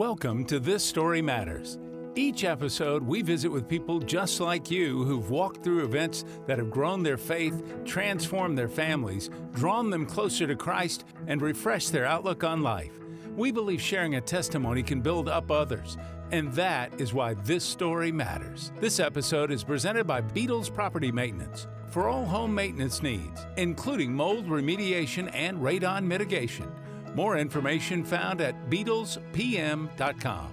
Welcome to This Story Matters. Each episode, we visit with people just like you who've walked through events that have grown their faith, transformed their families, drawn them closer to Christ, and refreshed their outlook on life. We believe sharing a testimony can build up others, and that is why this story matters. This episode is presented by Beadles Property Maintenance for all home maintenance needs, including mold remediation and radon mitigation. More information found at BeadlesPM.com.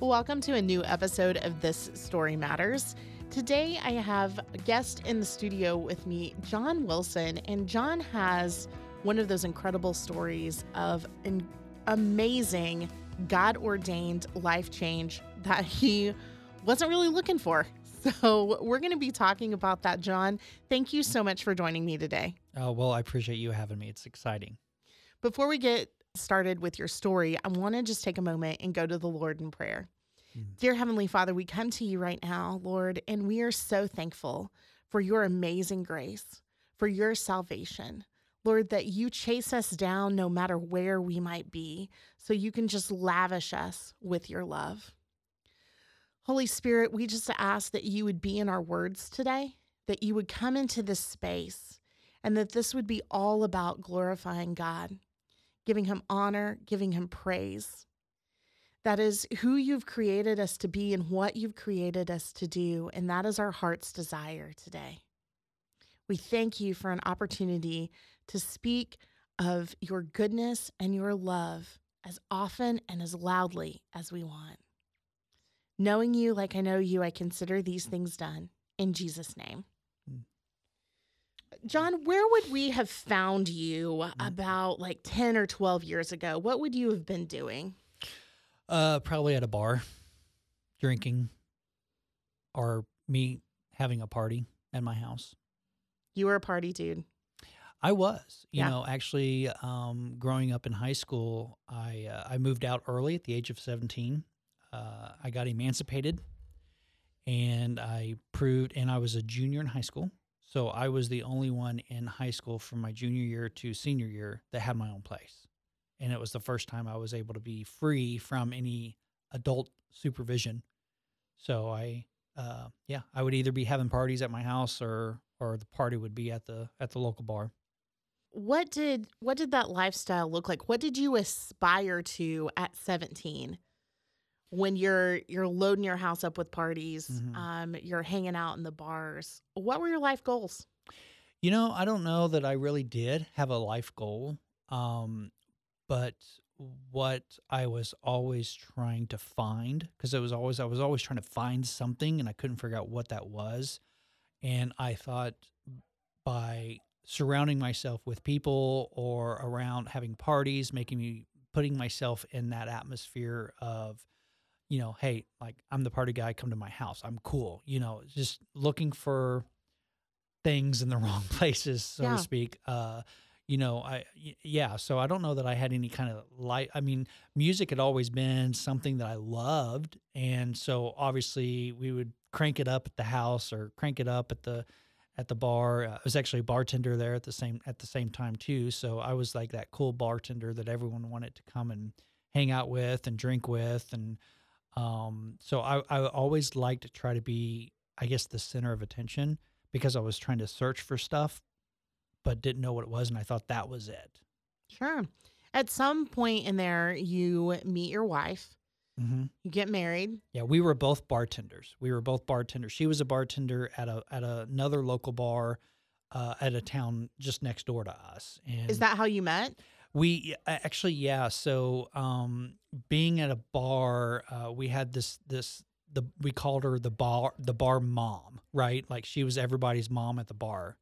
Welcome to a new episode of This Story Matters. Today I have a guest in the studio with me, John Wilson, and John has one of those incredible stories of an amazing God ordained life change that he wasn't really looking for. So, we're going to be talking about that, John. Thank you so much for joining me today. Oh, well, I appreciate you having me. It's exciting. Before we get started with your story, I want to just take a moment and go to the Lord in prayer. Mm. Dear Heavenly Father, we come to you right now, Lord, and we are so thankful for your amazing grace, for your salvation. Lord, that you chase us down no matter where we might be, so you can just lavish us with your love. Holy Spirit, we just ask that you would be in our words today, that you would come into this space, and that this would be all about glorifying God, giving him honor, giving him praise. That is who you've created us to be and what you've created us to do. And that is our heart's desire today. We thank you for an opportunity to speak of your goodness and your love as often and as loudly as we want. Knowing you like I know you, I consider these things done in Jesus' name. Hmm. John, where would we have found you hmm. about like 10 or 12 years ago? What would you have been doing? Uh, probably at a bar, drinking, or me having a party at my house. You were a party dude. I was, you yeah. know, actually, um, growing up in high school, I uh, I moved out early at the age of seventeen, uh, I got emancipated and I proved, and I was a junior in high school. So I was the only one in high school from my junior year to senior year that had my own place. And it was the first time I was able to be free from any adult supervision. So I, uh, yeah, I would either be having parties at my house or, or the party would be at the, at the local bar. What did, what did that lifestyle look like? What did you aspire to at 17? When you're you're loading your house up with parties, mm-hmm. um, you're hanging out in the bars. What were your life goals? You know, I don't know that I really did have a life goal, um, but what I was always trying to find because it was always I was always trying to find something and I couldn't figure out what that was, and I thought by surrounding myself with people or around having parties, making me putting myself in that atmosphere of you know, hey, like I'm the party guy, come to my house. I'm cool. You know, just looking for things in the wrong places, so yeah. to speak. Uh, you know, I yeah. So I don't know that I had any kind of light. I mean, music had always been something that I loved, and so obviously we would crank it up at the house or crank it up at the at the bar. Uh, I was actually a bartender there at the same at the same time too. So I was like that cool bartender that everyone wanted to come and hang out with and drink with and um, so I, I always liked to try to be, I guess, the center of attention because I was trying to search for stuff, but didn't know what it was. And I thought that was it. Sure. At some point in there, you meet your wife. Mm-hmm. You get married. Yeah, we were both bartenders. We were both bartenders. She was a bartender at a at another local bar uh, at a town just next door to us. And is that how you met? We actually, yeah. So, um, being at a bar, uh, we had this this the we called her the bar the bar mom, right? Like she was everybody's mom at the bar.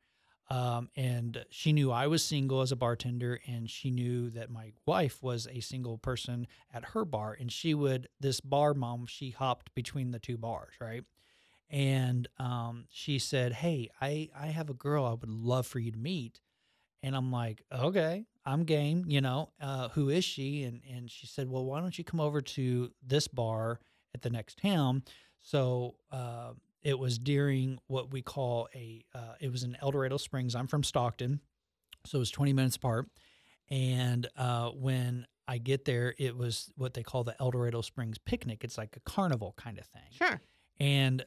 Um, and she knew I was single as a bartender, and she knew that my wife was a single person at her bar. And she would, this bar mom, she hopped between the two bars, right? And um, she said, "Hey, I I have a girl I would love for you to meet." And I'm like, "Okay." I'm game, you know, uh, who is she? And, and she said, well, why don't you come over to this bar at the next town? So uh, it was during what we call a, uh, it was in El Dorado Springs. I'm from Stockton. So it was 20 minutes apart. And uh, when I get there, it was what they call the El Dorado Springs picnic. It's like a carnival kind of thing. Sure. And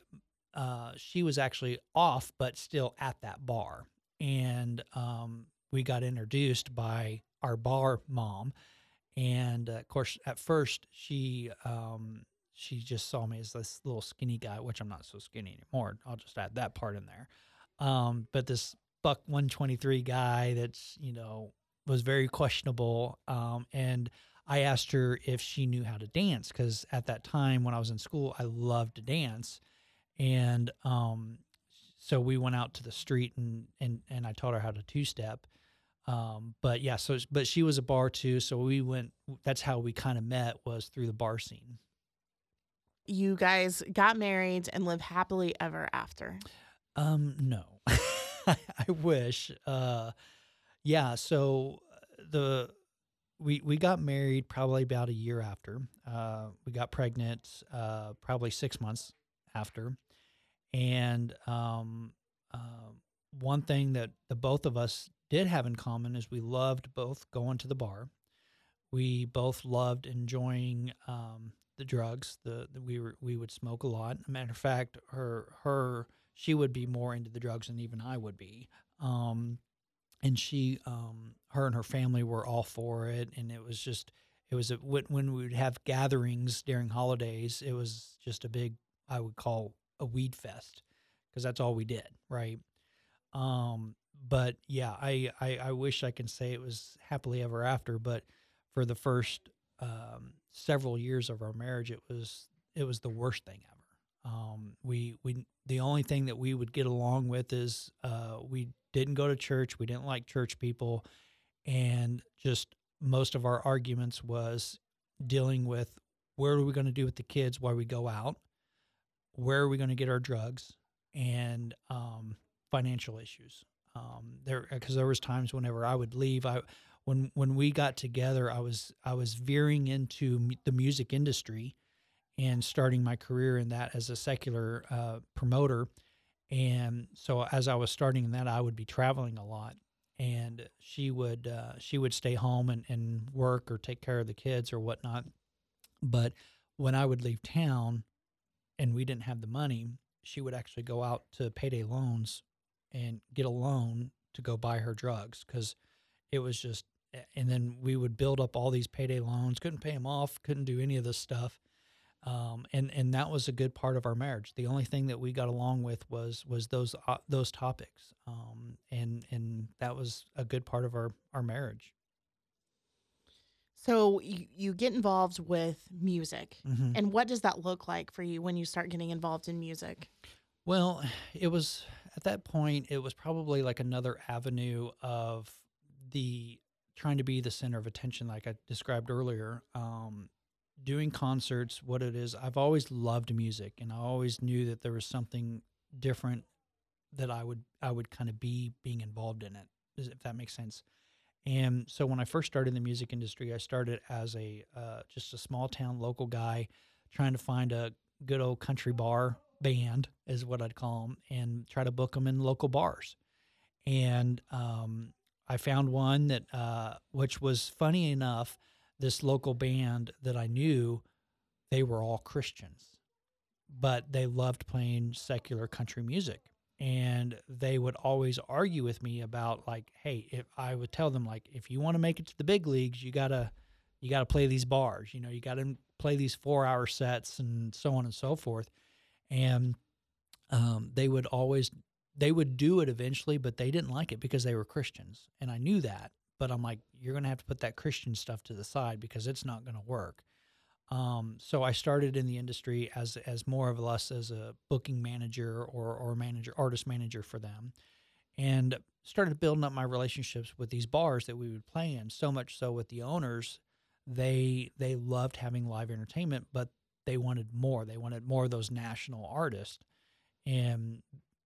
uh, she was actually off, but still at that bar. And um, we got introduced by our bar mom. And uh, of course, at first, she um, she just saw me as this little skinny guy, which I'm not so skinny anymore. I'll just add that part in there. Um, but this buck 123 guy that's you know was very questionable. Um, and I asked her if she knew how to dance because at that time when I was in school, I loved to dance, and um, so we went out to the street and and and I taught her how to two step. Um, but yeah, so but she was a bar too, so we went. That's how we kind of met was through the bar scene. You guys got married and live happily ever after. Um, no, I wish. Uh, yeah, so uh, the we we got married probably about a year after. Uh, we got pregnant uh, probably six months after, and um, uh, one thing that the both of us did have in common is we loved both going to the bar. We both loved enjoying um, the drugs. The, the, we were we would smoke a lot. matter of fact, her her she would be more into the drugs than even I would be. Um, and she, um, her and her family were all for it, and it was just, it was a, when we would have gatherings during holidays, it was just a big, I would call a weed fest, because that's all we did, right? Um, but yeah, I, I I wish I can say it was happily ever after, but for the first um, several years of our marriage, it was it was the worst thing ever. Um, we we the only thing that we would get along with is uh, we didn't go to church. We didn't like church people, and just most of our arguments was dealing with where are we going to do with the kids while we go out, where are we going to get our drugs, and um, financial issues. Um, there because there was times whenever I would leave, I when when we got together, I was I was veering into the music industry and starting my career in that as a secular uh, promoter. And so as I was starting in that, I would be traveling a lot, and she would uh, she would stay home and, and work or take care of the kids or whatnot. But when I would leave town, and we didn't have the money, she would actually go out to payday loans and get a loan to go buy her drugs because it was just and then we would build up all these payday loans couldn't pay them off couldn't do any of this stuff um, and and that was a good part of our marriage. The only thing that we got along with was was those uh, those topics, um, and and that was a good part of our our marriage. So you, you get involved with music, mm-hmm. and what does that look like for you when you start getting involved in music? Well, it was at that point it was probably like another avenue of the trying to be the center of attention, like I described earlier. Um, doing concerts, what it is, I've always loved music and I always knew that there was something different that I would I would kind of be being involved in it, if that makes sense. And so when I first started in the music industry, I started as a uh, just a small town local guy trying to find a good old country bar band is what I'd call them and try to book them in local bars. And um, I found one that uh, which was funny enough this local band that I knew, they were all Christians, but they loved playing secular country music. And they would always argue with me about like, hey, if I would tell them like, if you want to make it to the big leagues, you gotta you gotta play these bars, you know, you gotta play these four hour sets and so on and so forth. And um, they would always they would do it eventually, but they didn't like it because they were Christians, and I knew that but I'm like, you're going to have to put that Christian stuff to the side because it's not going to work. Um, so I started in the industry as as more of less as a booking manager or or manager artist manager for them, and started building up my relationships with these bars that we would play in. So much so with the owners, they they loved having live entertainment, but they wanted more. They wanted more of those national artists, and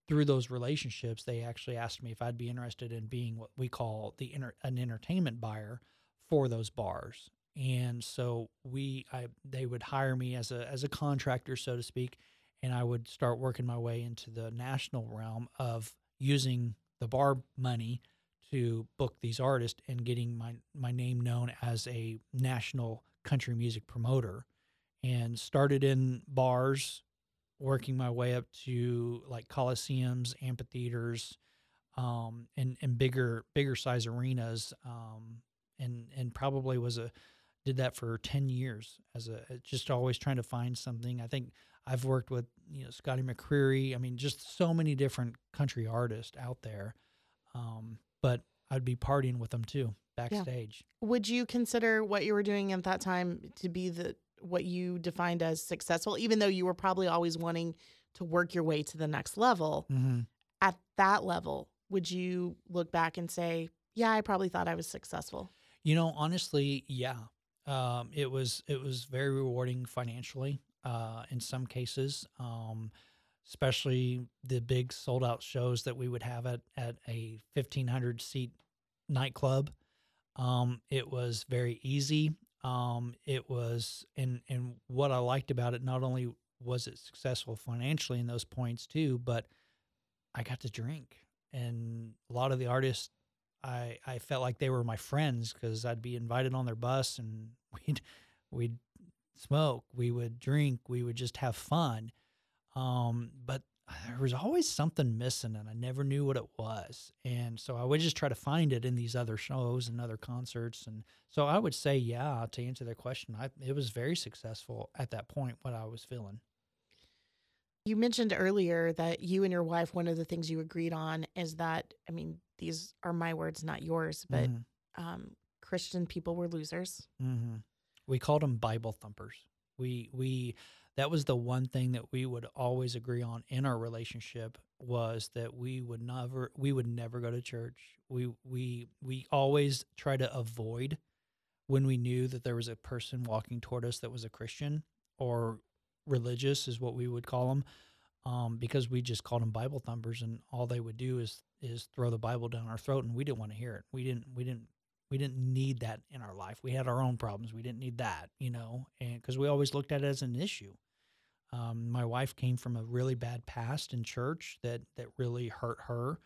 through those relationships, they actually asked me if I'd be interested in being what we call the inter- an entertainment buyer for those bars. And so we, I, they would hire me as a as a contractor, so to speak, and I would start working my way into the national realm of using the bar money to book these artists and getting my my name known as a national country music promoter and started in bars working my way up to like coliseums amphitheaters um, and and bigger bigger size arenas um, and and probably was a did that for 10 years as a just always trying to find something. I think i've worked with you know scotty mccreery i mean just so many different country artists out there um, but i'd be partying with them too backstage. Would you consider what you were doing at that time to be the what you defined as successful, even though you were probably always wanting to work your way to the next level? mm-hmm. At that level, would you look back and say, "Yeah, I probably thought I was successful"? You know, honestly, yeah. Um, it was it was very rewarding financially uh, in some cases, um, especially the big sold out shows that we would have at at a fifteen hundred seat nightclub. Um, it was very easy. Um, it was and and what I liked about it not only was it successful financially in those points too, but I got to drink, and a lot of the artists I I felt like they were my friends because I'd be invited on their bus and we'd we'd smoke, we would drink, we would just have fun. Um, but there was always something missing, and I never knew what it was. And so I would just try to find it in these other shows and other concerts. And so I would say, yeah, to answer their question, I it was very successful at that point. What I was feeling. You mentioned earlier that you and your wife, one of the things you agreed on is that, I mean, these are my words, not yours, but Mhm. um, Christian people were losers. hmm We called them Bible thumpers. We we that was the one thing that we would always agree on in our relationship was that we would never we would never go to church. We we we always try to avoid when we knew that there was a person walking toward us that was a Christian or religious is what we would call them. Um, because we just called them Bible thumpers, and all they would do is is throw the Bible down our throat, and we didn't want to hear it. We didn't we didn't we didn't need that in our life. We had our own problems. We didn't need that, you know, and because we always looked at it as an issue. Um, my wife came from a really bad past in church that that really hurt her.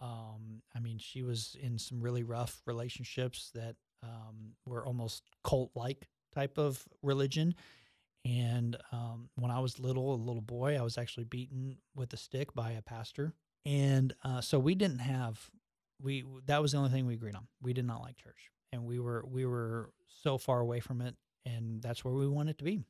Um, I mean, she was in some really rough relationships that um, were almost cult like type of religion. And um, when I was little, a little boy, I was actually beaten with a stick by a pastor. And uh, so we didn't have we that was the only thing we agreed on. We did not like church, and we were we were so far away from it, and that's where we wanted to be.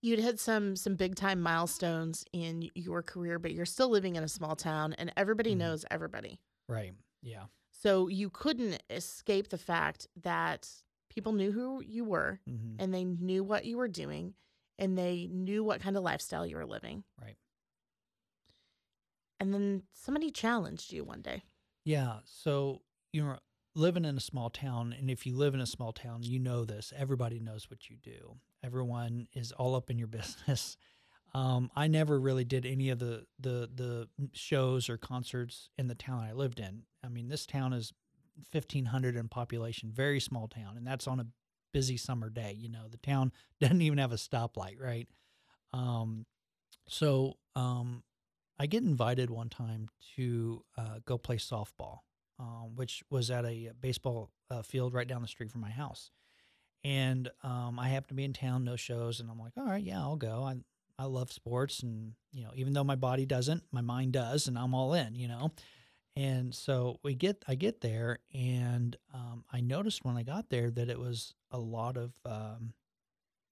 You'd hit some some big time milestones in your career, but you're still living in a small town, and everybody Mhm. knows everybody. Right. Yeah. So you couldn't escape the fact that people knew who you were, hmm and they knew what you were doing, and they knew what kind of lifestyle you were living. Right. And then somebody challenged you one day. Yeah. So you're living in a small town, and if you live in a small town, you know this. Everybody knows what you do. Everyone is all up in your business. Um, I never really did any of the the the shows or concerts in the town I lived in. I mean, this town is fifteen hundred in population, very small town, and that's on a busy summer day. You know, the town doesn't even have a stoplight, right? Um, so um, I get invited one time to uh, go play softball, um, which was at a baseball uh, field right down the street from my house. And um, I happened to be in town, no shows, and I'm like, all right, yeah, I'll go. I I love sports, and you know, even though my body doesn't, my mind does, and I'm all in, you know. And so we get, I get there, and um, I noticed when I got there that it was a lot of um,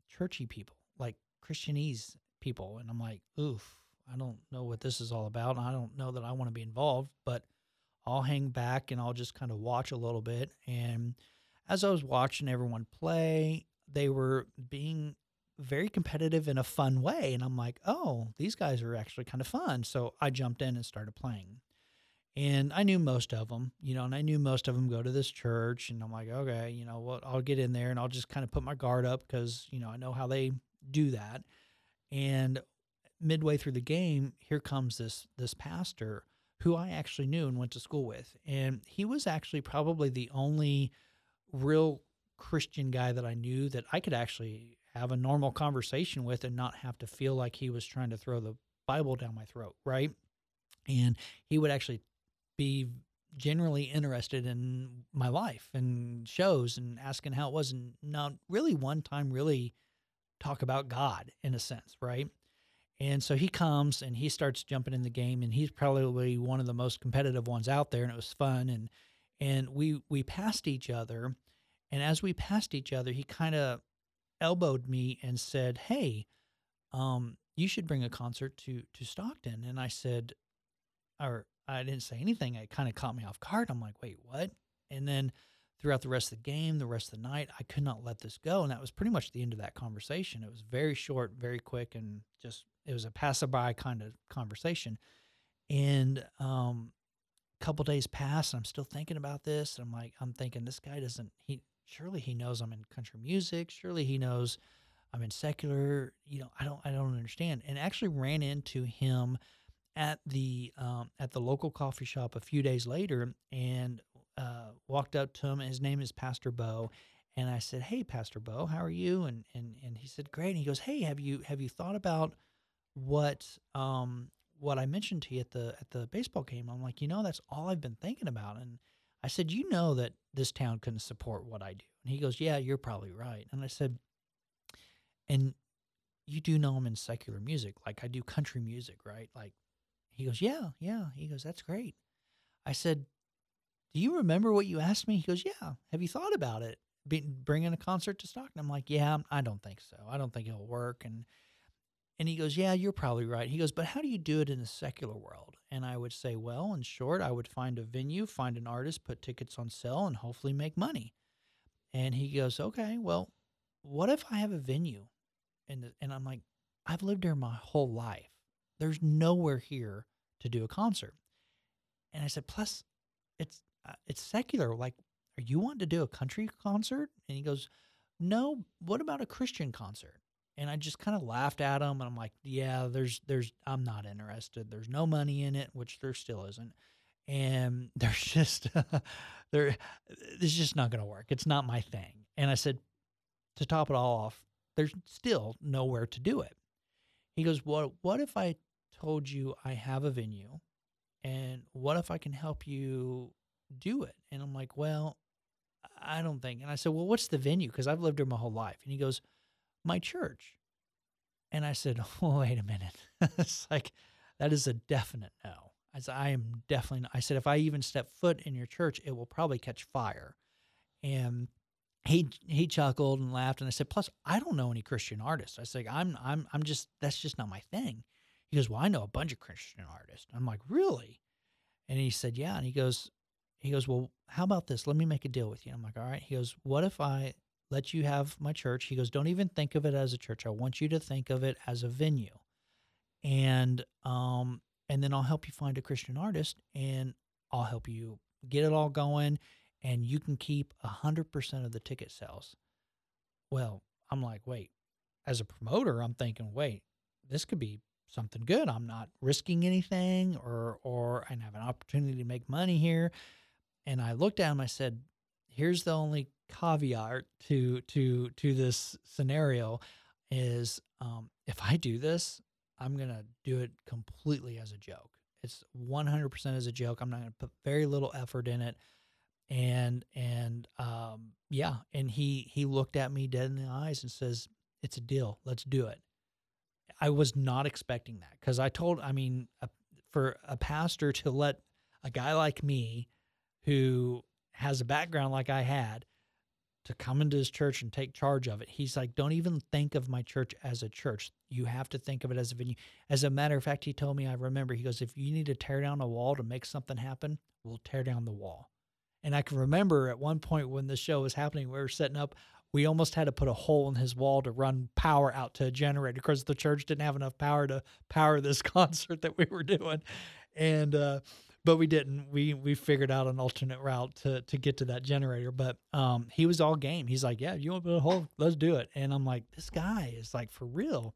churchy people, like Christianese people, and I'm like, oof, I don't know what this is all about. and I don't know that I want to be involved, but I'll hang back and I'll just kind of watch a little bit. And as I was watching everyone play, they were being very competitive in a fun way. And I'm like, oh, these guys are actually kind of fun. So I jumped in and started playing. And I knew most of them, you know, and I knew most of them go to this church. And I'm like, okay, you know what, I'll get in there and I'll just kind of put my guard up because, you know, I know how they do that. And midway through the game, here comes this this pastor who I actually knew and went to school with. And he was actually probably the only real Christian guy that I knew that I could actually have a normal conversation with and not have to feel like he was trying to throw the Bible down my throat, right? And he would actually be generally interested in my life and shows and asking how it was, and not really one time really talk about God in a sense, right? And so he comes and he starts jumping in the game, and he's probably one of the most competitive ones out there, and it was fun. And and we we passed each other, and as we passed each other, he kind of elbowed me and said, "Hey, um, you should bring a concert to to Stockton." And I said, or I didn't say anything. It kind of caught me off guard. I'm like, "Wait, what?" And then throughout the rest of the game, the rest of the night, I could not let this go, and that was pretty much the end of that conversation. It was very short, very quick, and just it was a passerby kind of conversation. And um, couple days pass, and I'm still thinking about this. And I'm like, I'm thinking this guy doesn't. He surely he knows I'm in country music. Surely he knows I'm in secular. You know, I don't I don't understand. And actually ran into him at the um, at the local coffee shop a few days later, and uh, walked up to him. His name is Pastor Bo. And I said, "Hey, Pastor Bo, how are you?" And and and he said, "Great." And he goes, "Hey, have you have you thought about what um what I mentioned to you at the at the baseball game?" I'm like, "You know, that's all I've been thinking about." And I said, "You know that this town couldn't support what I do." And he goes, "Yeah, you're probably right." And I said, "And you do know I'm in secular music, like I do country music, right?" Like he goes, "Yeah, yeah." He goes, "That's great." I said, "Do you remember what you asked me?" He goes, "Yeah." Have you thought about it? Be, bringing a concert to Stockton? I'm like, "Yeah, I don't think so. I don't think it'll work." And and he goes, "Yeah, you're probably right." He goes, "But how do you do it in the secular world?" And I would say, "Well, in short, I would find a venue, find an artist, put tickets on sale, and hopefully make money." And he goes, "Okay, well, what if I have a venue?" And and I'm like, "I've lived here my whole life. There's nowhere here to do a concert." And I said, "Plus, it's uh, it's secular. Like, are you wanting to do a country concert?" And he goes, "No. What about a Christian concert?" And I just kind of laughed at him, and I'm like, "Yeah, there's there's I'm not interested. There's no money in it, which there still isn't." And there's just there it's just not going to work. It's not my thing. And I said to top it all off, there's still nowhere to do it. He goes, "What what if I told you I have a venue and what if I can help you do it?" And I'm like, "Well, I don't think." And I said, "Well, what's the venue cuz I've lived here my whole life." And he goes, "My church." And I said, oh, "Wait a minute." it's like that is a definite no. I said, I am definitely not. I said, if I even step foot in your church, it will probably catch fire. And he he chuckled and laughed, and I said, plus, I don't know any Christian artists. I said, I'm I'm I'm just that's just not my thing. He goes, well, I know a bunch of Christian artists. I'm like, really? And he said, yeah. And he goes, he goes, well, how about this? Let me make a deal with you. I'm like, all right. He goes, what if I let you have my church? He goes, don't even think of it as a church. I want you to think of it as a venue. And um, and then I'll help you find a Christian artist and I'll help you get it all going and you can keep a 100% of the ticket sales. Well, I'm like, wait, as a promoter, I'm thinking, wait, this could be something good. I'm not risking anything or or I have an opportunity to make money here. And I looked at him, I said, here's the only caveat to to to this scenario is um, if I do this, I'm to do it completely as a joke. It's 100% as a joke. I'm not to put very little effort in it. And, and, um, yeah. And he, he looked at me dead in the eyes and says, it's a deal. Let's do it. I was not expecting that because I told, I mean, a, for a pastor to let a guy like me who has a background like I had to come into his church and take charge of it. He's like, don't even think of my church as a church. You have to think of it as a venue. As a matter of fact, he told me, I remember, he goes, if you need to tear down a wall to make something happen, we'll tear down the wall. And I can remember at one point when the show was happening, we were setting up, we almost had to put a hole in his wall to run power out to a generator because the church didn't have enough power to power this concert that we were doing. And, uh, but we didn't. We we figured out an alternate route to to get to that generator. But um, he was all game. He's like, "Yeah, you want to put a hole? Let's do it." And I'm like, "This guy is like for real."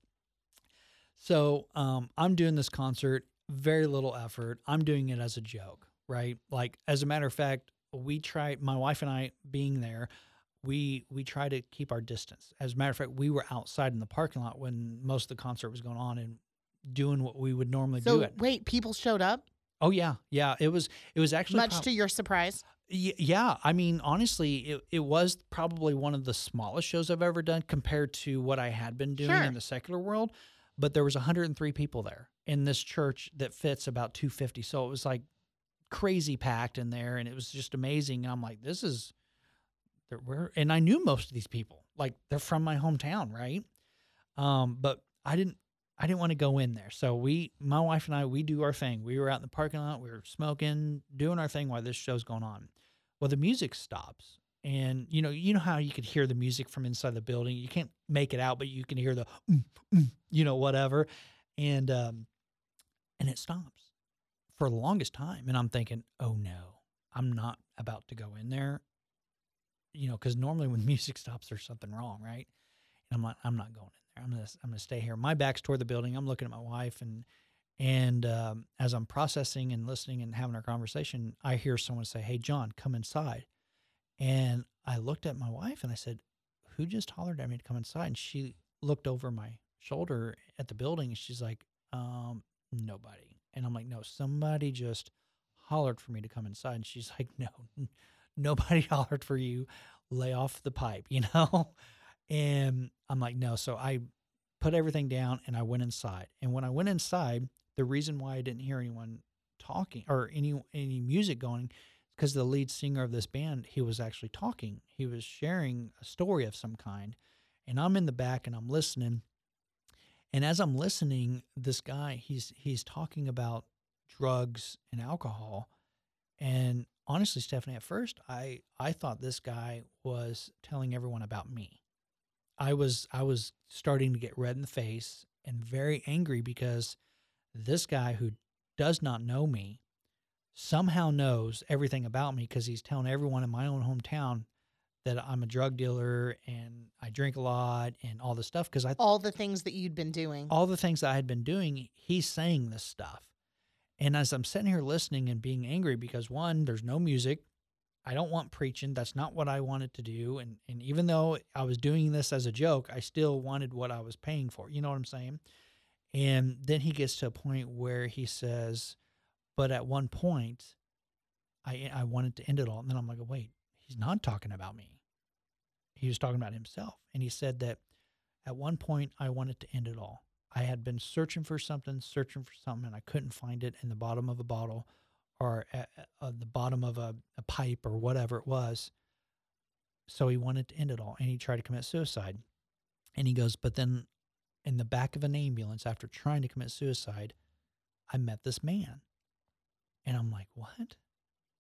So um, I'm doing this concert, very little effort. I'm doing it as a joke, right? Like as a matter of fact, we try. My wife and I being there, we we try to keep our distance. As a matter of fact, we were outside in the parking lot when most of the concert was going on and doing what we would normally So do it. wait, people showed up. Oh yeah, yeah. It was it was actually Much prob- to your surprise. Y- yeah, I mean, honestly, it, it was probably one of the smallest shows I've ever done compared to what I had been doing Sure. in the secular world. But there was 103 people there in this church that fits about 250. So it was like crazy packed in there, and it was just amazing. I'm like, this is, there were, and I knew most of these people, like they're from my hometown, right? Um, but I didn't, I didn't want to go in there. So we, my wife and I, we do our thing. We were out in the parking lot, we were smoking, doing our thing while this show's going on. Well, the music stops. And you know, you know how you could hear the music from inside the building. You can't make it out, but you can hear the, mm, mm, you know, whatever, and um, and it stops for the longest time. And I'm thinking, oh no, I'm not about to go in there, you know, because normally when music stops, there's something wrong, right? And I'm not, I'm not going in there. I'm gonna, I'm gonna stay here. My back's toward the building. I'm looking at my wife, and and um, as I'm processing and listening and having our conversation, I hear someone say, "Hey, John, come inside." And I looked at my wife and I said, "Who just hollered at me to come inside?" And she looked over my shoulder at the building and she's like, um, "Nobody." And I'm like, "No, somebody just hollered for me to come inside." And she's like, "No, nobody hollered for you. Lay off the pipe, you know." And I'm like, "No." So I put everything down and I went inside. And when I went inside, the reason why I didn't hear anyone talking or any any music going because the lead singer of this band he was actually talking. He was sharing a story of some kind. And i'm in the back and i'm listening. And as i'm listening this guy he's he's talking about drugs and alcohol. And honestly stephanie at first i i thought this guy was telling everyone about me i was i was starting to get red in the face and very angry because this guy who does not know me somehow knows everything about me because he's telling everyone in my own hometown that I'm a drug dealer and I drink a lot and all this stuff because I All the things that you'd been doing. all the things that I had been doing, he's saying this stuff. And as I'm sitting here listening and being angry because one, there's no music. I don't want preaching. That's not what I wanted to do. And and even though I was doing this as a joke, I still wanted what I was paying for. You know what I'm saying? And then he gets to a point where he says, but at one point, I I wanted to end it all. And then I'm like, wait, he's not talking about me. He was talking about himself. And he said that at one point I wanted to end it all. I had been searching for something, searching for something, and I couldn't find it in the bottom of a bottle or at, at the bottom of a, a pipe or whatever it was. So he wanted to end it all and he tried to commit suicide. And he goes, but then in the back of an ambulance, after trying to commit suicide, I met this man. And I'm like, what?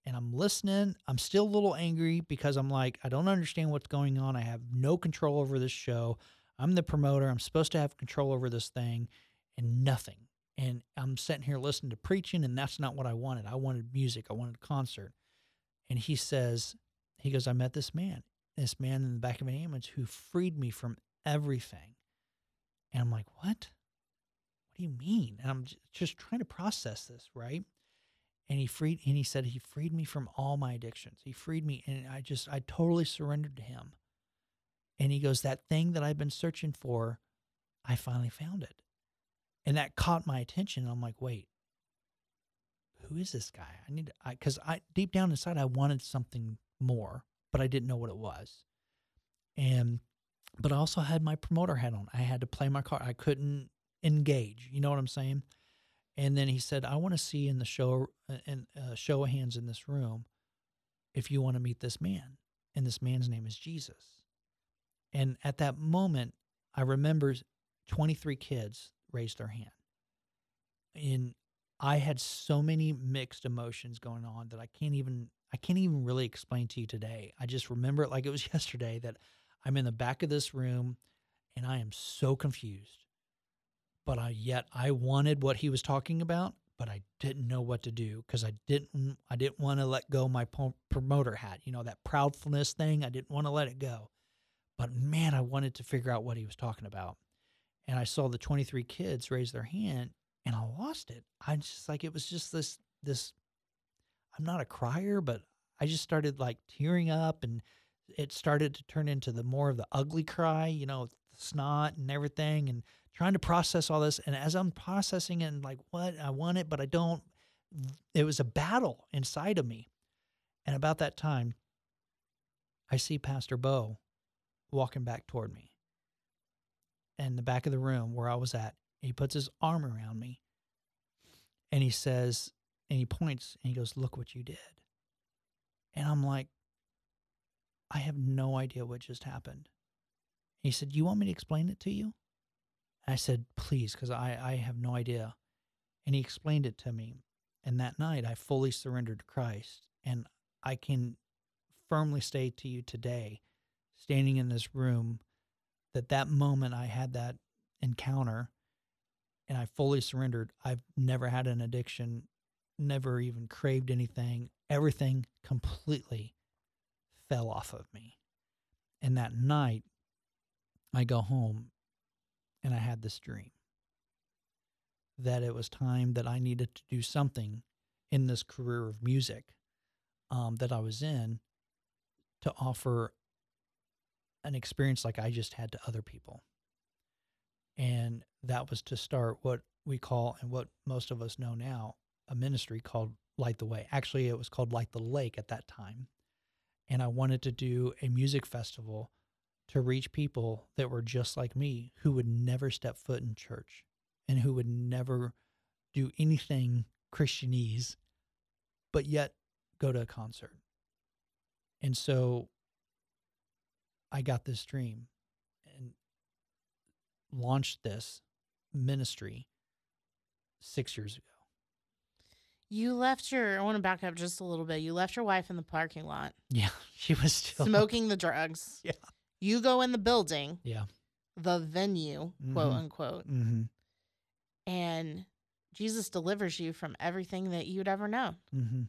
And I'm listening. I'm still a little angry because I'm like, I don't understand what's going on. I have no control over this show. I'm the promoter. I'm supposed to have control over this thing and nothing. And I'm sitting here listening to preaching, and that's not what I wanted. I wanted music, I wanted a concert. And he says, he goes, I met this man, this man in the back of an ambulance who freed me from everything. And I'm like, what? What do you mean? And I'm just trying to process this, right? And he freed, and he said, he freed me from all my addictions. He freed me, and I just, I totally surrendered to him. And he goes, that thing that I've been searching for, I finally found it. And that caught my attention. I'm like, wait, who is this guy? I need to, I, cause I, deep down inside, I wanted something more, but I didn't know what it was. And, but I also had my promoter hat on. I had to play my card. I couldn't engage. You know what I'm saying? And then he said, I want to see in the show, and uh, show of hands in this room, if you want to meet this man. And this man's name is Jesus. And at that moment, I remember 23 kids raised their hand. And I had so many mixed emotions going on that I can't even I can't even really explain to you today. I just remember it like it was yesterday that I'm in the back of this room and I am so confused. But I yet I wanted what he was talking about, but I didn't know what to do because I didn't I didn't want to let go my promoter hat, you know, that proudfulness thing. I didn't want to let it go. But man, I wanted to figure out what he was talking about. And I saw the 23 kids raise their hand and I lost it. I just like it was just this this I'm not a crier, but I just started like tearing up and it started to turn into the more of the ugly cry, you know, snot and everything and trying to process all this and as I'm processing it and like what I want it but I don't it was a battle inside of me. And about that time, I see Pastor Bo walking back toward me. In the back of the room where I was at, he puts his arm around me and he says, and he points and he goes, Look what you did. And I'm like, I have no idea what just happened. He said, You want me to explain it to you? And I said, Please, because I, I have no idea. And he explained it to me. And that night, I fully surrendered to Christ. And I can firmly say to you today, standing in this room, that that moment I had that encounter and I fully surrendered. I've never had an addiction, never even craved anything. Everything completely fell off of me. And that night, I go home and I had this dream that it was time that I needed to do something in this career of music um, that I was in to offer an experience like I just had to other people. And that was to start what we call, and what most of us know now, a ministry called Light the Way. Actually, it was called Light the Lake at that time. And I wanted to do a music festival to reach people that were just like me who would never step foot in church and who would never do anything Christianese, but yet go to a concert. And so I got this dream and launched this ministry six years ago. You left your, I want to back up just a little bit. You left your wife in the parking lot Yeah, she was still smoking the drugs. Yeah. You go in the building, Yeah. the venue, quote Mhm. unquote, Mm-hmm. and Jesus delivers you from everything that you'd ever known. Mm-hmm.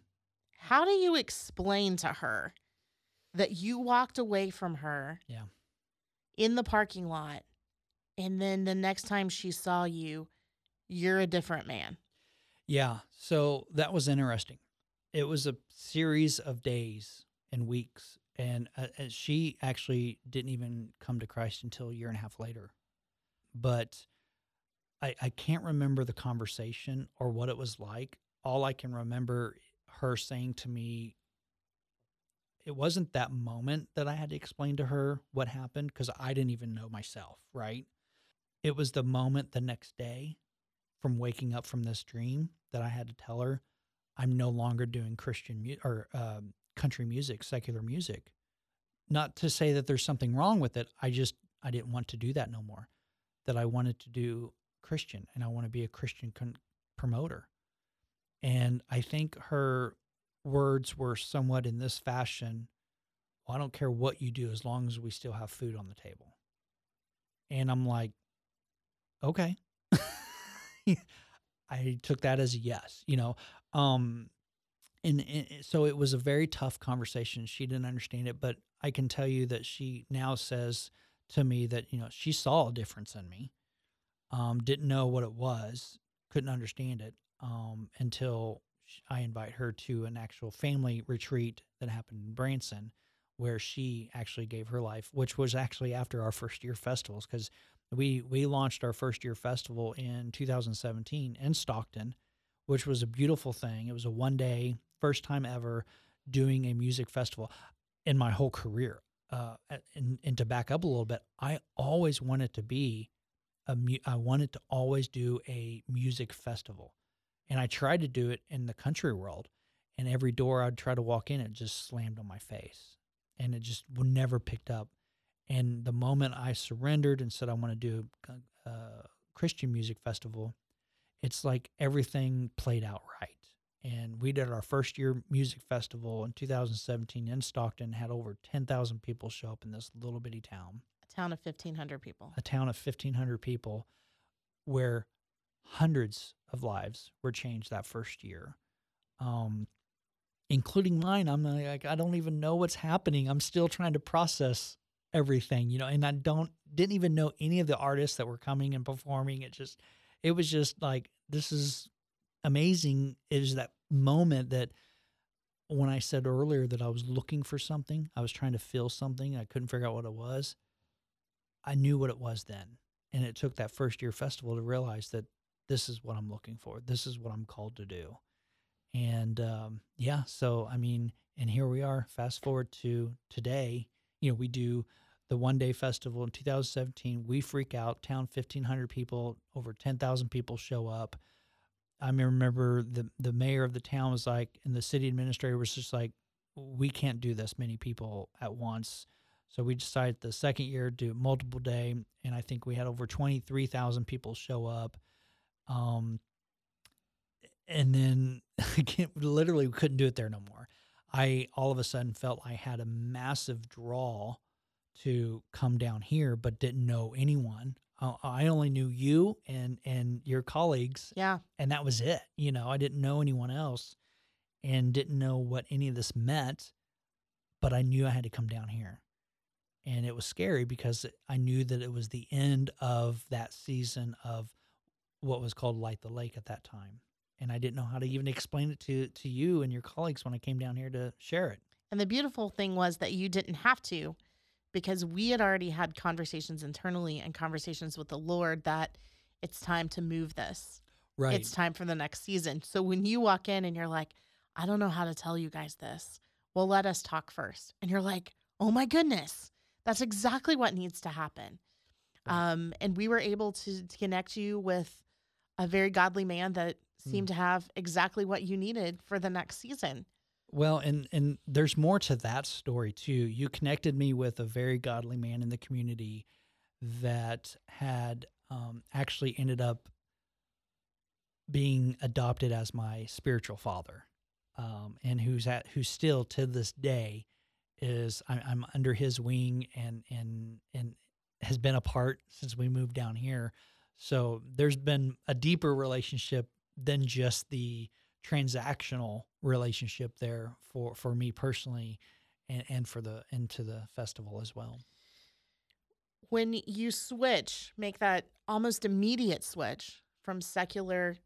How do you explain to her that you walked away from her Yeah. in the parking lot and then the next time she saw you, you're a different man? Yeah. So that was interesting. It was a series of days and weeks. And uh, uh, she actually didn't even come to Christ until a year and a half later. But I, I can't remember the conversation or what it was like. All I can remember her saying to me, it wasn't that moment that I had to explain to her what happened because I didn't even know myself, right? It was the moment the next day from waking up from this dream that I had to tell her I'm no longer doing Christian mu- or um, country music, secular music. Not to say that there's something wrong with it. I just I didn't want to do that no more. That I wanted to do Christian and I want to be a Christian con- promoter. And I think her words were somewhat in this fashion. Well, I don't care what you do as long as we still have food on the table. And I'm like, okay. I took that as a yes, you know. Um, and, and so it was a very tough conversation. She didn't understand it, but I can tell you that she now says to me that you know she saw a difference in me. Um, didn't know what it was, couldn't understand it um, until I invite her to an actual family retreat that happened in Branson, where she actually gave her life, which was actually after our first year festivals because we we launched our first year festival in 2017 in Stockton, which was a beautiful thing. It was a one day, first time ever doing a music festival in my whole career. Uh, and, and to back up a little bit, I always wanted to be a mu- I wanted to always do a music festival, and I tried to do it in the country world, and every door I'd try to walk in, it just slammed on my face, and it just never picked up. And the moment I surrendered and said I want to do a, a Christian music festival, it's like everything played out right. And we did our first year music festival in 2017 in Stockton, had over 10,000 people show up in this little bitty town, A town of 1,500 people. a town of 1,500 people, where hundreds of lives were changed that first year. Um, including mine. I'm like, I don't even know what's happening. I'm still trying to process everything, you know, and I don't didn't even know any of the artists that were coming and performing. It just it was just like this is amazing. Is that moment that when I said earlier that I was looking for something, I was trying to feel something, I couldn't figure out what it was. I knew what it was then. And it took that first year festival to realize that this is what I'm looking for. This is what I'm called to do. And um, yeah, so I mean, and here we are. Fast forward to today. You know, we do the one day festival in 2017. We freak out. Town 1,500 people, over 10,000 people show up. I remember the the mayor of the town was like, and the city administrator was just like, we can't do this many people at once. So we decided the second year to do multiple day, and I think we had over 23,000 people show up. Um, and then literally we couldn't do it there no more. I all of a sudden felt I had a massive draw to come down here, but didn't know anyone. Uh, I only knew you and and your colleagues. Yeah, and that was it. You know, I didn't know anyone else, and didn't know what any of this meant. But I knew I had to come down here, and it was scary because I knew that it was the end of that season of what was called Light the Lake at that time and I didn't know how to even explain it to to you and your colleagues when I came down here to share it. And the beautiful thing was that you didn't have to because we had already had conversations internally and conversations with the Lord that it's time to move this. Right. It's time for the next season. So when you walk in and you're like, I don't know how to tell you guys this. Well, let us talk first. And you're like, oh my goodness, that's exactly what needs to happen. Right. Um, and we were able to, to connect you with a very godly man that seemed mm. to have exactly what you needed for the next season. Well, and and there's more to that story too. You connected me with a very godly man in the community that had um, actually ended up being adopted as my spiritual father, um, and who's at who still to this day is I, I'm under his wing and and and has been a part since we moved down here. So there's been a deeper relationship than just the transactional relationship there for for me personally and and for the into the festival as well when you switch make that almost immediate switch from secular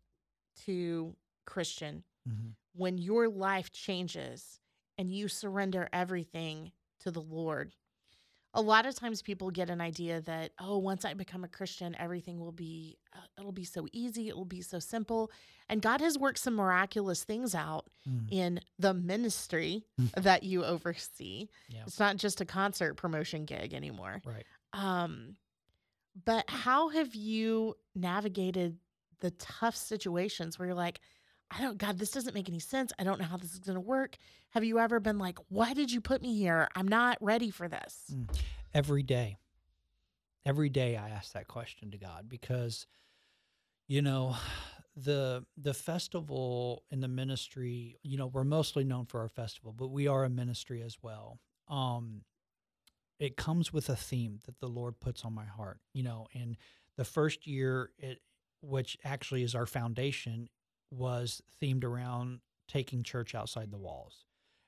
to christian mm-hmm. when your life changes and you surrender everything to the lord a lot of times people get an idea that oh once i become a christian everything will be uh, it'll be so easy it will be so simple and god has worked some miraculous things out mm. in the ministry mm. that you oversee yeah. it's not just a concert promotion gig anymore right um but how have you navigated the tough situations where you're like I don't, God, this doesn't make any sense. I don't know how this is going to work. Have you ever been like, why did you put me here? I'm not ready for this. Mm. Every day. Every day I ask that question to God because, you know, the the festival and the ministry, you know, we're mostly known for our festival, but we are a ministry as well. Um, it comes with a theme that the Lord puts on my heart, you know, and the first year it which actually is our foundation was themed around taking church outside the walls.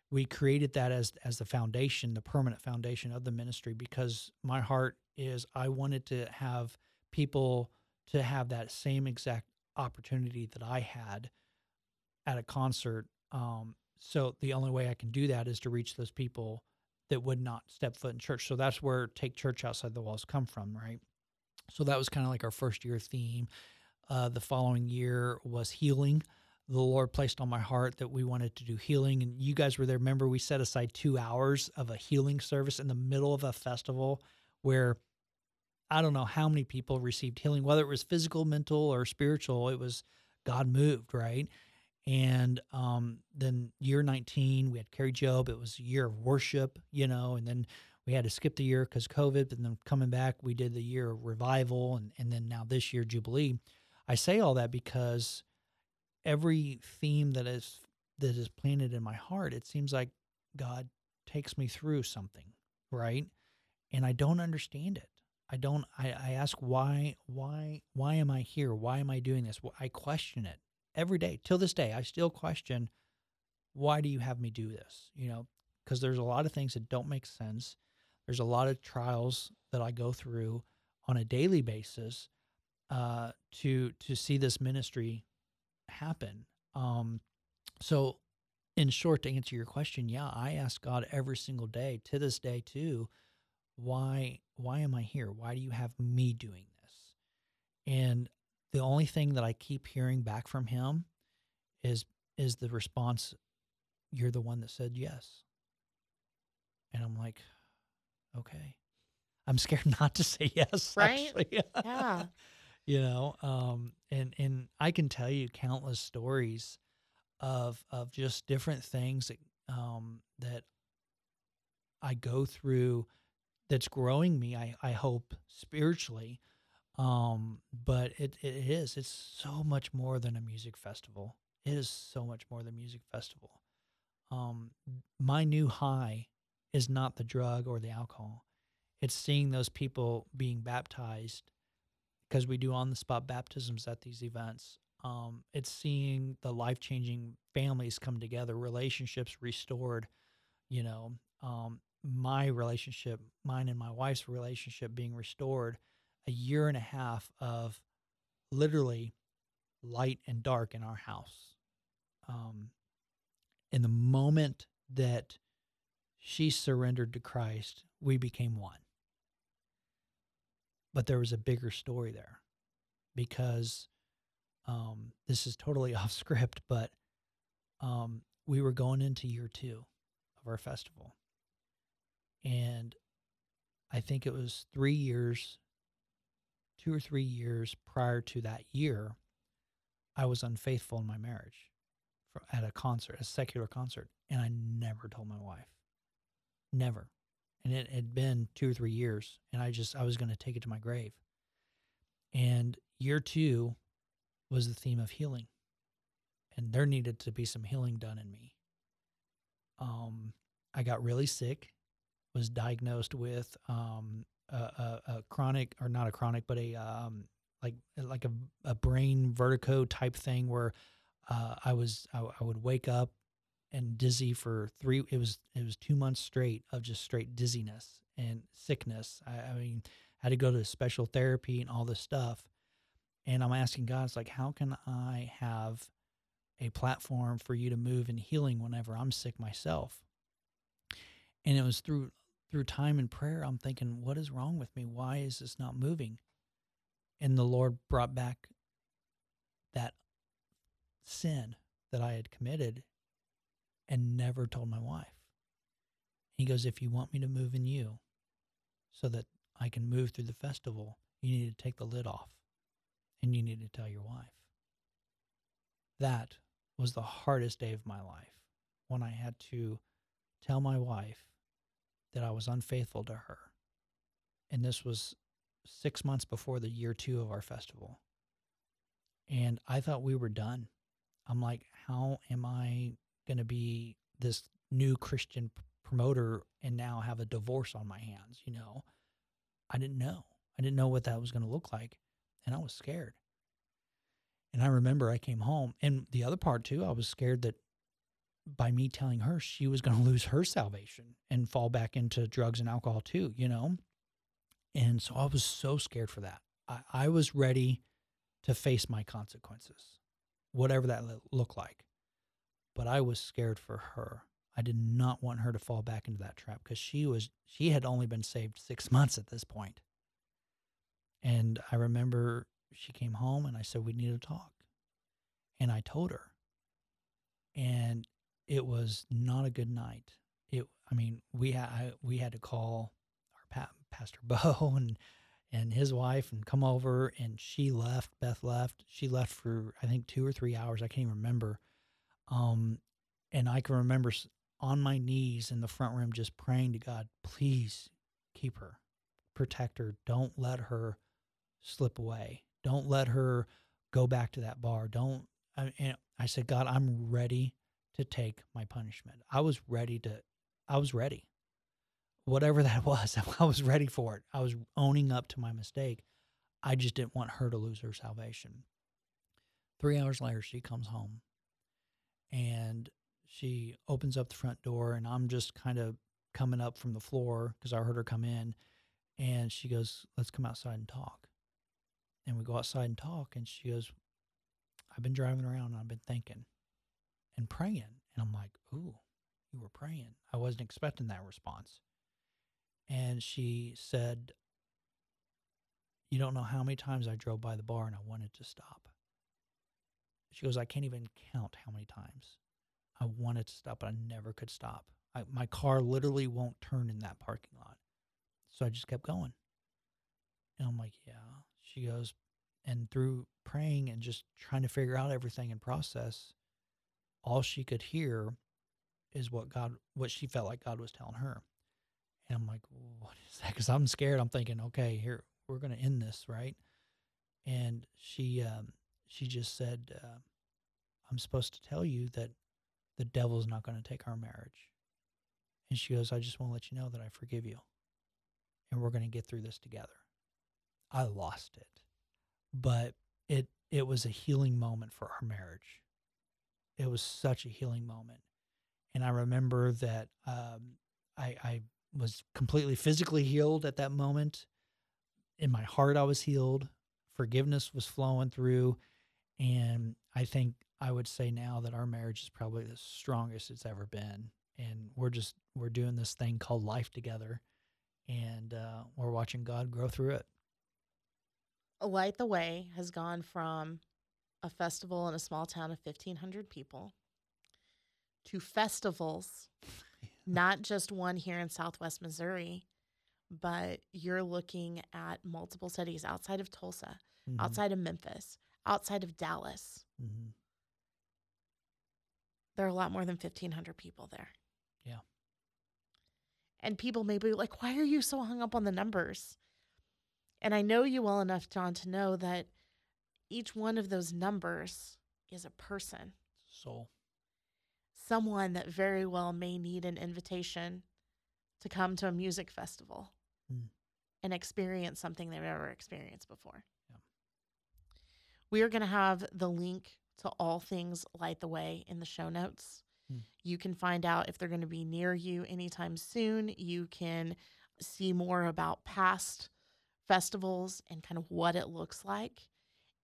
We created that as as the foundation, the permanent foundation of the ministry because my heart is I wanted to have people to have that same exact opportunity that I had at a concert. Um, so the only way I can do that is to reach those people that would not step foot in church. So that's where take church outside the walls come from, right? So that was kind of like our first year theme. Uh, the following year was healing. The Lord placed on my heart that we wanted to do healing, and you guys were there. Remember, we set aside two hours of a healing service in the middle of a festival where I don't know how many people received healing, whether it was physical, mental, or spiritual. It was God moved, right? And um, then year 19, we had Kari Jobe. It was a year of worship, you know, and then we had to skip the year because COVID, but then coming back, we did the year of revival, and, and then now this year, Jubilee. I say all that because every theme that is that is planted in my heart, it seems like God takes me through something, right? And I don't understand it. I don't I, I ask why why why am I here? Why am I doing this? I question it every day. Till this day, I still question why do you have me do this? You know, because there's a lot of things that don't make sense. There's a lot of trials that I go through on a daily basis uh, to to see this ministry happen. Um, so, in short, to answer your question, yeah, I ask God every single day to this day too, why why am I here? Why do you have me doing this? And the only thing that I keep hearing back from Him is is the response, You're the one that said yes. And I'm like, Okay. I'm scared not to say yes. Right? Actually. Yeah. You know, um, and and I can tell you countless stories of of just different things that um, that I go through that's growing me. I I hope spiritually, um, but it it is. It's so much more than a music festival. It is so much more than a music festival. Um, my new high is not the drug or the alcohol. It's seeing those people being baptized because we do on the spot baptisms at these events. Um, it's seeing the life changing families come together, relationships restored. You know, um, my relationship, mine and my wife's relationship being restored. A year and a half of literally light and dark in our house. Um, in the moment that she surrendered to Christ, we became one. But there was a bigger story there because um, this is totally off script, but um, we were going into year two of our festival. And I think it was three years, two or three years prior to that year, I was unfaithful in my marriage for, at a concert, a secular concert. And I never told my wife. Never and it had been two or three years and i just i was going to take it to my grave. And year two was the theme of healing and there needed to be some healing done in me. Um i got really sick was diagnosed with um a, a, a chronic or not a chronic but a um like like a, a brain vertigo type thing where uh, I was I, I would wake up and dizzy for three it was it was two months straight of just straight dizziness and sickness. I, I, mean I had to go to special therapy and all this stuff. And i'm asking god it's like how can i have a platform for you to move in healing whenever i'm sick myself? And it was through through time and prayer i'm thinking what is wrong with me? Why is this not moving? And the lord brought back that sin that i had committed and never told my wife. He goes, If you want me to move in you so that I can move through the festival, you need to take the lid off and you need to tell your wife. That was the hardest day of my life when I had to tell my wife that I was unfaithful to her. And this was six months before the year two of our festival. And I thought we were done. I'm like, how am I going to be this new Christian promoter and now have a divorce on my hands, you know. I didn't know. I didn't know what that was going to look like, and I was scared. And I remember I came home, and the other part too, I was scared that by me telling her she was going to lose her salvation and fall back into drugs and alcohol too, you know. And so I was so scared for that. I, I was ready to face my consequences, whatever that looked like but I was scared for her. I did not want her to fall back into that trap because she was she had only been saved six months at this point. And I remember she came home and I said we need to talk, and I told her, and it was not a good night. It I mean we had we had to call our pa- pastor Bo and and his wife and come over and she left Beth left she left for I think two or three hours I can't even remember um, and I can remember on my knees in the front room just praying to God, please keep her, protect her. Don't let her slip away. Don't let her go back to that bar. Don't. I, and I said, God, I'm ready to take my punishment. I was ready to, I was ready. Whatever that was, I was ready for it. I was owning up to my mistake. I just didn't want her to lose her salvation. Three hours later, she comes home and she opens up the front door and I'm just kind of coming up from the floor because I heard her come in and she goes, Let's come outside and talk. And we go outside and talk and she goes, I've been driving around and I've been thinking and praying. And I'm like, Ooh, you were praying. I wasn't expecting that response. And she said, You don't know how many times I drove by the bar and I wanted to stop She goes, I can't even count how many times I wanted to stop, but I never could stop. I, my car literally won't turn in that parking lot. So I just kept going. And I'm like, yeah. She goes, and through praying and just trying to figure out everything and process, all she could hear is what God, what she felt like God was telling her. And I'm like, what is that? Because I'm scared. I'm thinking, okay, here we're going to end this, right? And she, um, she just said, uh, "I'm supposed to tell you that the devil's not going to take our marriage." And she goes, "I just want to let you know that I forgive you, and we're going to get through this together." I lost it, but it it was a healing moment for our marriage. It was such a healing moment, and I remember that um, I, I was completely physically healed at that moment. In my heart, I was healed. Forgiveness was flowing through. And I think I would say now that our marriage is probably the strongest it's ever been. And we're just, we're doing this thing called life together. And uh, we're watching God grow through it. Light the Way has gone from a festival in a small town of 1,500 people to festivals not just one here in Southwest Missouri, but you're looking at multiple cities outside of Tulsa, mm-hmm. outside of Memphis, outside of Dallas. Mm-hmm. There are a lot more than 1,500 people there. Yeah. And people may be like, why are you so hung up on the numbers? And I know you well enough, John, to know that each one of those numbers is a person. Soul someone that very well may need an invitation to come to a music festival mm. and experience something they've never experienced before. We are going to have the link to all things Light the Way in the show notes. Mm. You can find out if they're going to be near you anytime soon. You can see more about past festivals and kind of what it looks like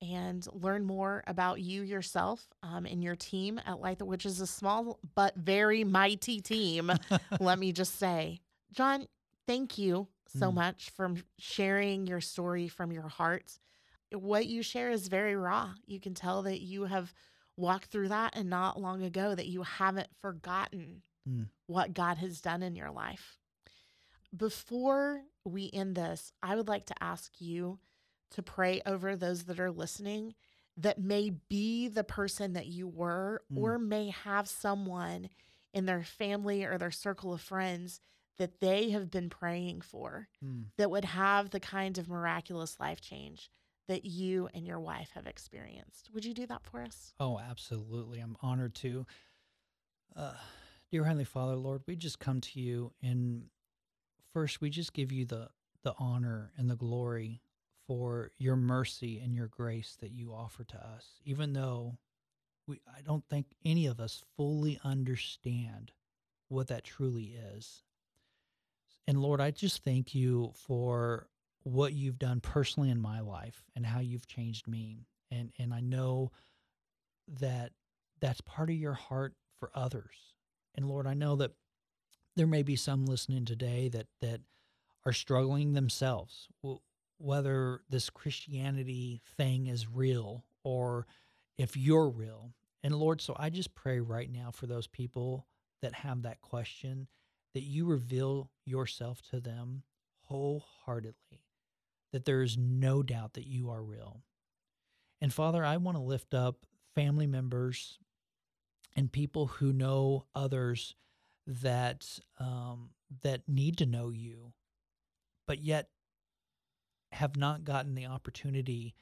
and learn more about you yourself um, and your team at Light, the, which is a small but very mighty team. let me just say, John, thank you so mm. much for sharing your story from your heart. What you share is very raw. You can tell that you have walked through that and not long ago that you haven't forgotten mm. what God has done in your life. Before we end this, I would like to ask you to pray over those that are listening that may be the person that you were mm. or may have someone in their family or their circle of friends that they have been praying for mm. that would have the kind of miraculous life change that you and your wife have experienced. Would you do that for us? Oh, absolutely. I'm honored to. Uh, dear Heavenly Father, Lord, we just come to you and first we just give you the the honor and the glory for your mercy and your grace that you offer to us, even though we, I don't think any of us fully understand what that truly is. And Lord, I just thank you for what you've done personally in my life and how you've changed me. And and I know that that's part of your heart for others. And Lord, I know that there may be some listening today that that are struggling themselves whether this Christianity thing is real or if you're real. And Lord, so I just pray right now for those people that have that question that you reveal yourself to them wholeheartedly, that there is no doubt that you are real. And Father, I want to lift up family members and people who know others that um, that need to know you, but yet have not gotten the opportunity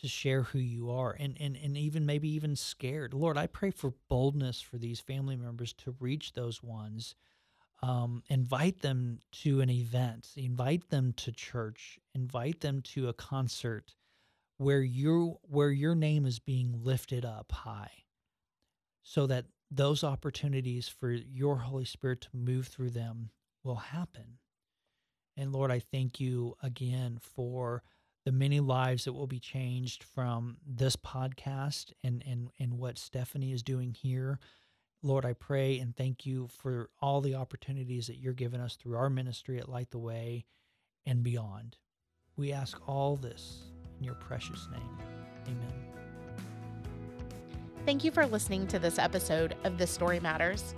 to share who you are and, and, and even maybe even scared. Lord, I pray for boldness for these family members to reach those ones. Um, invite them to an event, invite them to church, invite them to a concert where you where your name is being lifted up high so that those opportunities for your Holy Spirit to move through them will happen. And Lord, I thank you again for the many lives that will be changed from this podcast and, and, and what Stephanie is doing here. Lord, I pray and thank you for all the opportunities that you're giving us through our ministry at Light the Way and beyond. We ask all this in your precious name. Amen. Thank you for listening to this episode of This Story Matters.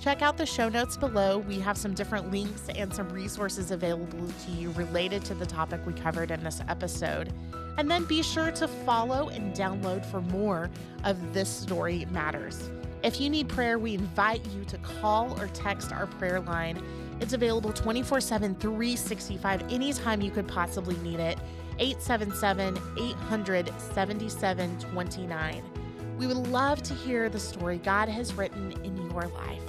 Check out the show notes below. We have some different links and some resources available to you related to the topic we covered in this episode. And then be sure to follow and download for more of This Story Matters. If you need prayer, we invite you to call or text our prayer line. It's available 24 7, 365, anytime you could possibly need it. 877 800 7729. We would love to hear the story God has written in your life.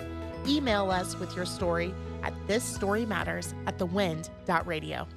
Email us with your story at thisstorymatters at thewind.radio.